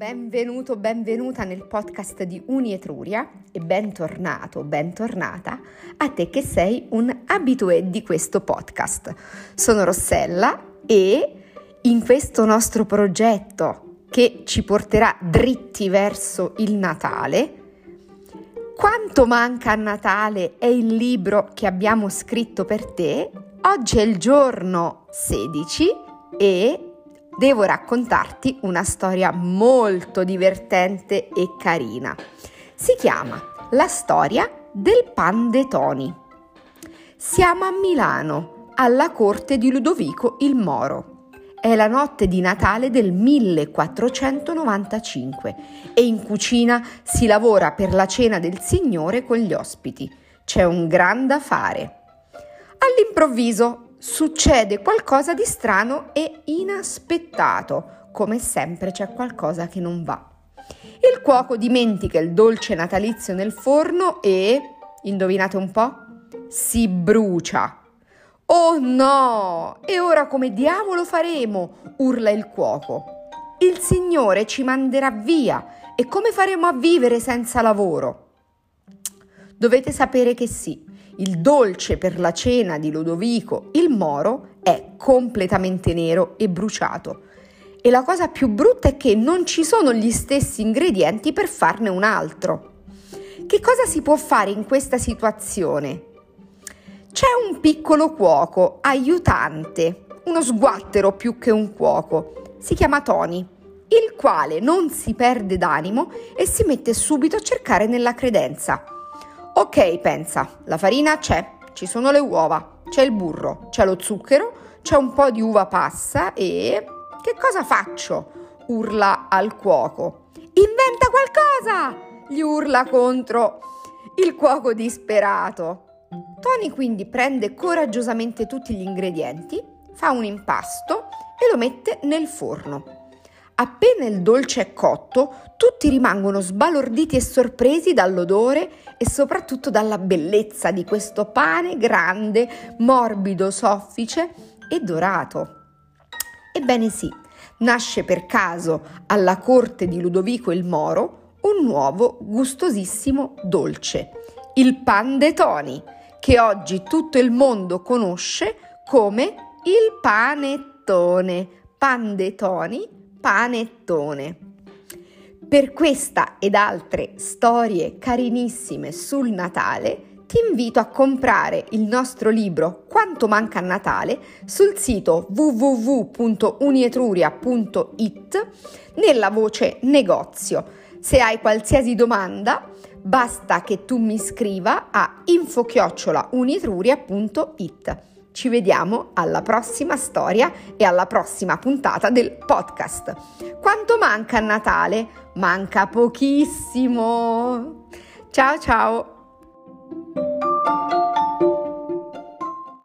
benvenuto, benvenuta nel podcast di Uni Etruria e bentornato, bentornata a te che sei un abitué di questo podcast. Sono Rossella e in questo nostro progetto che ci porterà dritti verso il Natale, quanto manca a Natale è il libro che abbiamo scritto per te. Oggi è il giorno 16 e devo raccontarti una storia molto divertente e carina. Si chiama La storia del pan de Toni. Siamo a Milano, alla corte di Ludovico il Moro. È la notte di Natale del 1495 e in cucina si lavora per la cena del Signore con gli ospiti. C'è un gran da fare. All'improvviso succede qualcosa di strano e inaspettato. Come sempre c'è qualcosa che non va. Il cuoco dimentica il dolce natalizio nel forno e, indovinate un po', si brucia. Oh no! E ora come diavolo faremo? urla il cuoco. Il Signore ci manderà via e come faremo a vivere senza lavoro? Dovete sapere che sì, il dolce per la cena di Ludovico il Moro è completamente nero e bruciato. E la cosa più brutta è che non ci sono gli stessi ingredienti per farne un altro. Che cosa si può fare in questa situazione? C'è un piccolo cuoco, aiutante, uno sguattero più che un cuoco. Si chiama Tony, il quale non si perde d'animo e si mette subito a cercare nella credenza. Ok, pensa, la farina c'è, ci sono le uova, c'è il burro, c'è lo zucchero, c'è un po' di uva passa e... Che cosa faccio? urla al cuoco. Inventa qualcosa! gli urla contro il cuoco disperato. Tony quindi prende coraggiosamente tutti gli ingredienti, fa un impasto e lo mette nel forno. Appena il dolce è cotto, tutti rimangono sbalorditi e sorpresi dall'odore e soprattutto dalla bellezza di questo pane grande, morbido, soffice e dorato. Ebbene sì, nasce per caso alla corte di Ludovico il Moro un nuovo gustosissimo dolce, il pan de Toni, che oggi tutto il mondo conosce come il panettone, pan de Toni panettone. Per questa ed altre storie carinissime sul Natale ti invito a comprare il nostro libro Quanto manca a Natale sul sito www.unietruria.it nella voce negozio. Se hai qualsiasi domanda, basta che tu mi scriva a infochiocciolaunietruria.it. Ci vediamo alla prossima storia e alla prossima puntata del podcast. Quanto manca a Natale? Manca pochissimo. Ciao ciao!